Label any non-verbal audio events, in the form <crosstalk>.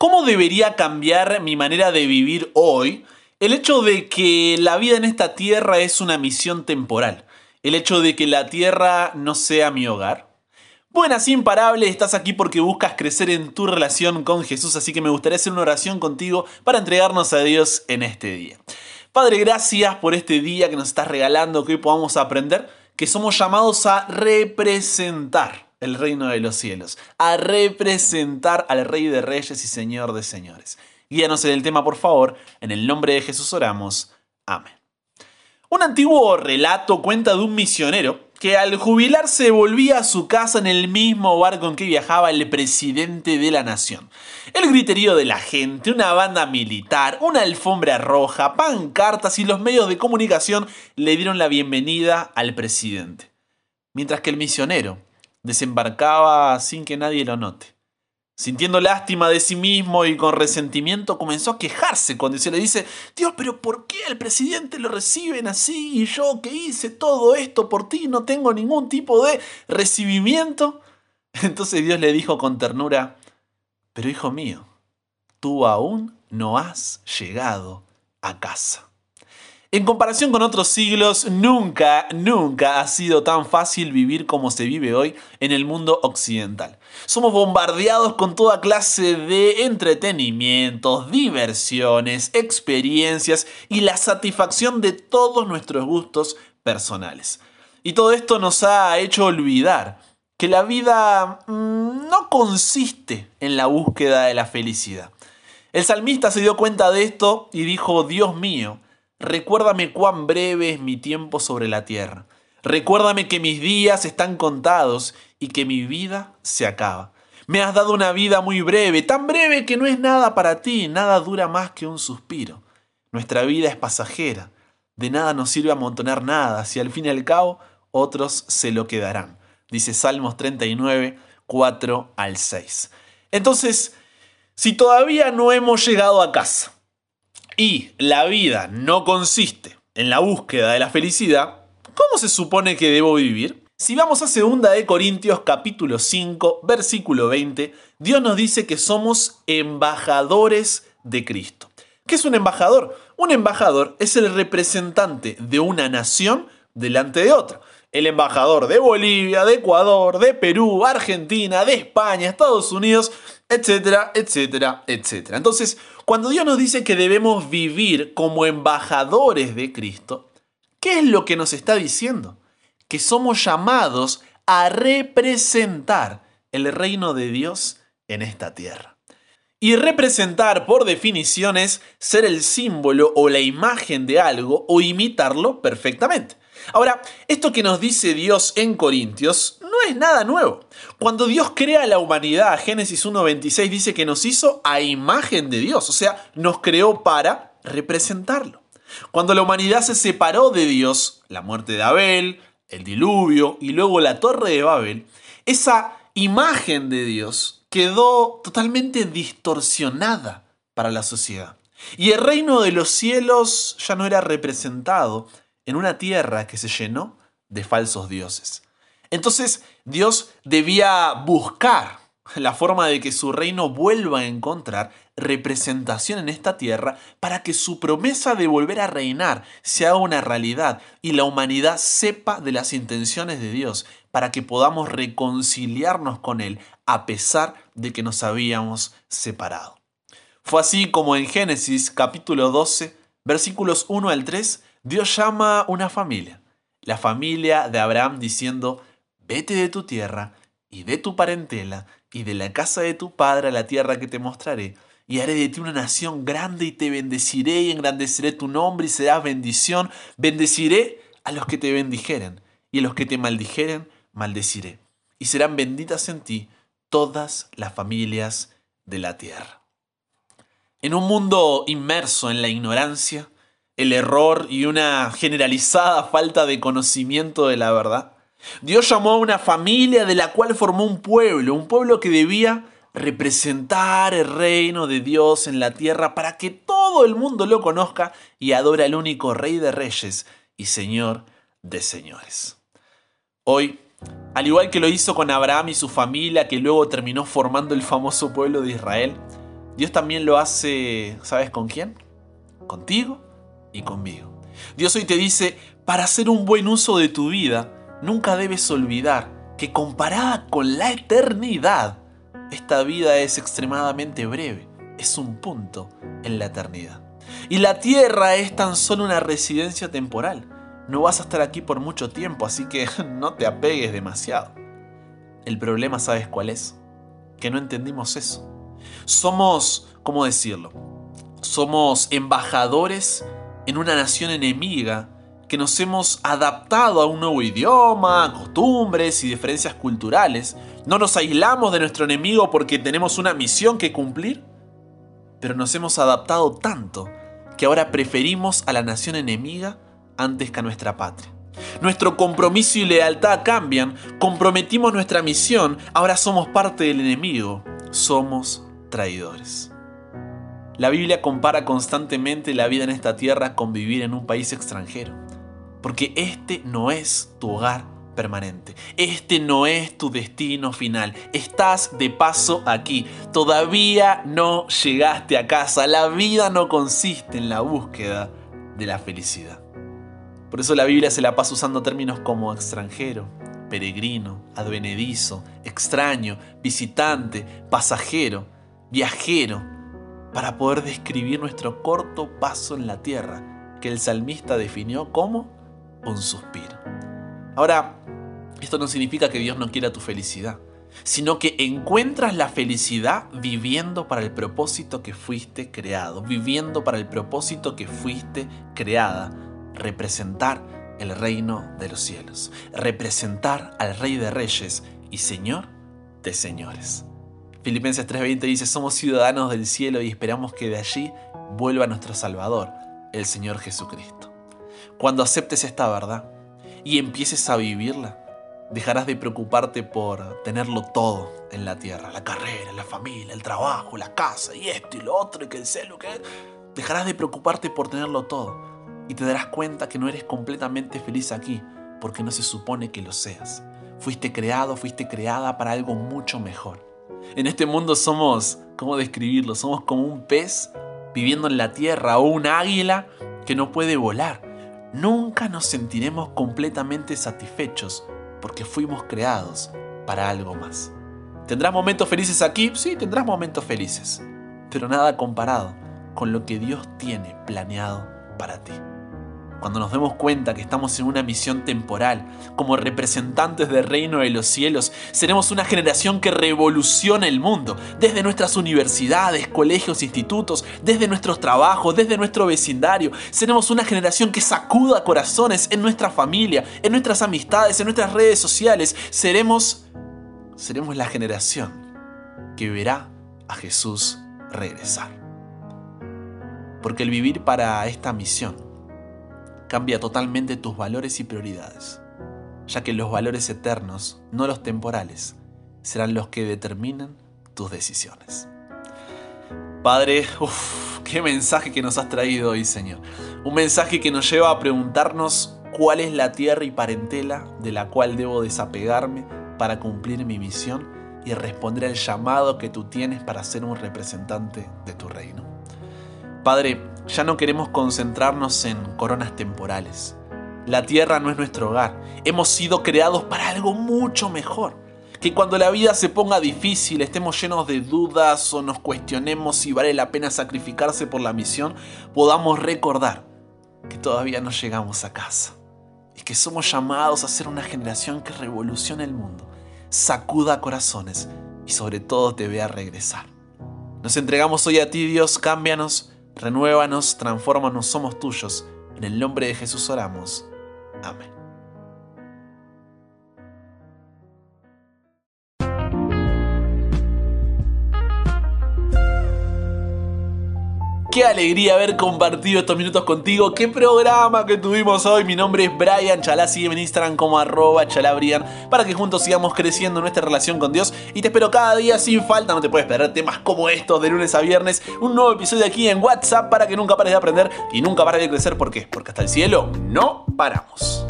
¿Cómo debería cambiar mi manera de vivir hoy el hecho de que la vida en esta tierra es una misión temporal? El hecho de que la tierra no sea mi hogar. Buenas, imparable, estás aquí porque buscas crecer en tu relación con Jesús, así que me gustaría hacer una oración contigo para entregarnos a Dios en este día. Padre, gracias por este día que nos estás regalando, que hoy podamos aprender que somos llamados a representar el reino de los cielos, a representar al Rey de Reyes y Señor de Señores. Guíanos en el tema, por favor. En el nombre de Jesús oramos. Amén. Un antiguo relato cuenta de un misionero que al jubilarse volvía a su casa en el mismo barco en que viajaba el presidente de la nación. El griterío de la gente, una banda militar, una alfombra roja, pancartas y los medios de comunicación le dieron la bienvenida al presidente. Mientras que el misionero, desembarcaba sin que nadie lo note. Sintiendo lástima de sí mismo y con resentimiento comenzó a quejarse cuando se le dice, Dios, pero ¿por qué al presidente lo reciben así y yo que hice todo esto por ti no tengo ningún tipo de recibimiento? <laughs> Entonces Dios le dijo con ternura, pero hijo mío, tú aún no has llegado a casa. En comparación con otros siglos, nunca, nunca ha sido tan fácil vivir como se vive hoy en el mundo occidental. Somos bombardeados con toda clase de entretenimientos, diversiones, experiencias y la satisfacción de todos nuestros gustos personales. Y todo esto nos ha hecho olvidar que la vida mm, no consiste en la búsqueda de la felicidad. El salmista se dio cuenta de esto y dijo, Dios mío, Recuérdame cuán breve es mi tiempo sobre la tierra. Recuérdame que mis días están contados y que mi vida se acaba. Me has dado una vida muy breve, tan breve que no es nada para ti, nada dura más que un suspiro. Nuestra vida es pasajera, de nada nos sirve amontonar nada, si al fin y al cabo otros se lo quedarán. Dice Salmos 39, 4 al 6. Entonces, si todavía no hemos llegado a casa, y la vida no consiste en la búsqueda de la felicidad, ¿cómo se supone que debo vivir? Si vamos a 2 de Corintios capítulo 5, versículo 20, Dios nos dice que somos embajadores de Cristo. ¿Qué es un embajador? Un embajador es el representante de una nación delante de otra. El embajador de Bolivia, de Ecuador, de Perú, Argentina, de España, Estados Unidos, etcétera, etcétera, etcétera. Entonces, cuando Dios nos dice que debemos vivir como embajadores de Cristo, ¿qué es lo que nos está diciendo? Que somos llamados a representar el reino de Dios en esta tierra. Y representar, por definición, es ser el símbolo o la imagen de algo o imitarlo perfectamente. Ahora, esto que nos dice Dios en Corintios es nada nuevo. Cuando Dios crea la humanidad, Génesis 1.26 dice que nos hizo a imagen de Dios, o sea, nos creó para representarlo. Cuando la humanidad se separó de Dios, la muerte de Abel, el diluvio y luego la torre de Babel, esa imagen de Dios quedó totalmente distorsionada para la sociedad. Y el reino de los cielos ya no era representado en una tierra que se llenó de falsos dioses. Entonces Dios debía buscar la forma de que su reino vuelva a encontrar representación en esta tierra para que su promesa de volver a reinar sea una realidad y la humanidad sepa de las intenciones de Dios para que podamos reconciliarnos con Él a pesar de que nos habíamos separado. Fue así como en Génesis capítulo 12, versículos 1 al 3, Dios llama una familia, la familia de Abraham diciendo, vete de tu tierra y de tu parentela y de la casa de tu padre a la tierra que te mostraré, y haré de ti una nación grande y te bendeciré y engrandeceré tu nombre y serás bendición, bendeciré a los que te bendijeren y a los que te maldijeren, maldeciré, y serán benditas en ti todas las familias de la tierra. En un mundo inmerso en la ignorancia, el error y una generalizada falta de conocimiento de la verdad. Dios llamó a una familia de la cual formó un pueblo, un pueblo que debía representar el reino de Dios en la tierra para que todo el mundo lo conozca y adore al único Rey de Reyes y Señor de Señores. Hoy, al igual que lo hizo con Abraham y su familia, que luego terminó formando el famoso pueblo de Israel, Dios también lo hace, ¿sabes con quién? Contigo y conmigo. Dios hoy te dice, para hacer un buen uso de tu vida, nunca debes olvidar que comparada con la eternidad, esta vida es extremadamente breve, es un punto en la eternidad. Y la tierra es tan solo una residencia temporal. No vas a estar aquí por mucho tiempo, así que <laughs> no te apegues demasiado. El problema, ¿sabes cuál es? Que no entendimos eso. Somos, ¿cómo decirlo? Somos embajadores en una nación enemiga que nos hemos adaptado a un nuevo idioma, costumbres y diferencias culturales. No nos aislamos de nuestro enemigo porque tenemos una misión que cumplir, pero nos hemos adaptado tanto que ahora preferimos a la nación enemiga antes que a nuestra patria. Nuestro compromiso y lealtad cambian, comprometimos nuestra misión, ahora somos parte del enemigo, somos traidores. La Biblia compara constantemente la vida en esta tierra con vivir en un país extranjero, porque este no es tu hogar permanente, este no es tu destino final, estás de paso aquí, todavía no llegaste a casa, la vida no consiste en la búsqueda de la felicidad. Por eso la Biblia se la pasa usando términos como extranjero, peregrino, advenedizo, extraño, visitante, pasajero, viajero, para poder describir nuestro corto paso en la tierra, que el salmista definió como un suspiro. Ahora, esto no significa que Dios no quiera tu felicidad, sino que encuentras la felicidad viviendo para el propósito que fuiste creado, viviendo para el propósito que fuiste creada representar el reino de los cielos, representar al Rey de Reyes y Señor de Señores. Filipenses 3:20 dice, somos ciudadanos del cielo y esperamos que de allí vuelva nuestro Salvador, el Señor Jesucristo. Cuando aceptes esta verdad y empieces a vivirla, dejarás de preocuparte por tenerlo todo en la tierra, la carrera, la familia, el trabajo, la casa y esto y lo otro y que el celo, que... Dejarás de preocuparte por tenerlo todo y te darás cuenta que no eres completamente feliz aquí, porque no se supone que lo seas. Fuiste creado, fuiste creada para algo mucho mejor. En este mundo somos, ¿cómo describirlo? Somos como un pez viviendo en la tierra o un águila que no puede volar. Nunca nos sentiremos completamente satisfechos porque fuimos creados para algo más. ¿Tendrás momentos felices aquí? Sí, tendrás momentos felices, pero nada comparado con lo que Dios tiene planeado para ti cuando nos demos cuenta que estamos en una misión temporal, como representantes del reino de los cielos, seremos una generación que revoluciona el mundo, desde nuestras universidades, colegios, institutos, desde nuestros trabajos, desde nuestro vecindario. Seremos una generación que sacuda corazones en nuestra familia, en nuestras amistades, en nuestras redes sociales. Seremos, seremos la generación que verá a Jesús regresar. Porque el vivir para esta misión cambia totalmente tus valores y prioridades, ya que los valores eternos, no los temporales, serán los que determinan tus decisiones. Padre, uff, qué mensaje que nos has traído hoy, Señor. Un mensaje que nos lleva a preguntarnos cuál es la tierra y parentela de la cual debo desapegarme para cumplir mi misión y responder al llamado que tú tienes para ser un representante de tu reino. Padre, ya no queremos concentrarnos en coronas temporales. La tierra no es nuestro hogar. Hemos sido creados para algo mucho mejor. Que cuando la vida se ponga difícil, estemos llenos de dudas o nos cuestionemos si vale la pena sacrificarse por la misión, podamos recordar que todavía no llegamos a casa. Y que somos llamados a ser una generación que revolucione el mundo, sacuda corazones y sobre todo te vea regresar. Nos entregamos hoy a ti, Dios, cámbianos Renuévanos, transfórmanos, somos tuyos. En el nombre de Jesús oramos. Amén. Qué alegría haber compartido estos minutos contigo. Qué programa que tuvimos hoy. Mi nombre es Brian Chalá. Sígueme en Instagram como arroba chalabrian para que juntos sigamos creciendo nuestra relación con Dios. Y te espero cada día sin falta. No te puedes perder temas como estos de lunes a viernes. Un nuevo episodio aquí en WhatsApp para que nunca pares de aprender y nunca pares de crecer. ¿Por qué? Porque hasta el cielo no paramos.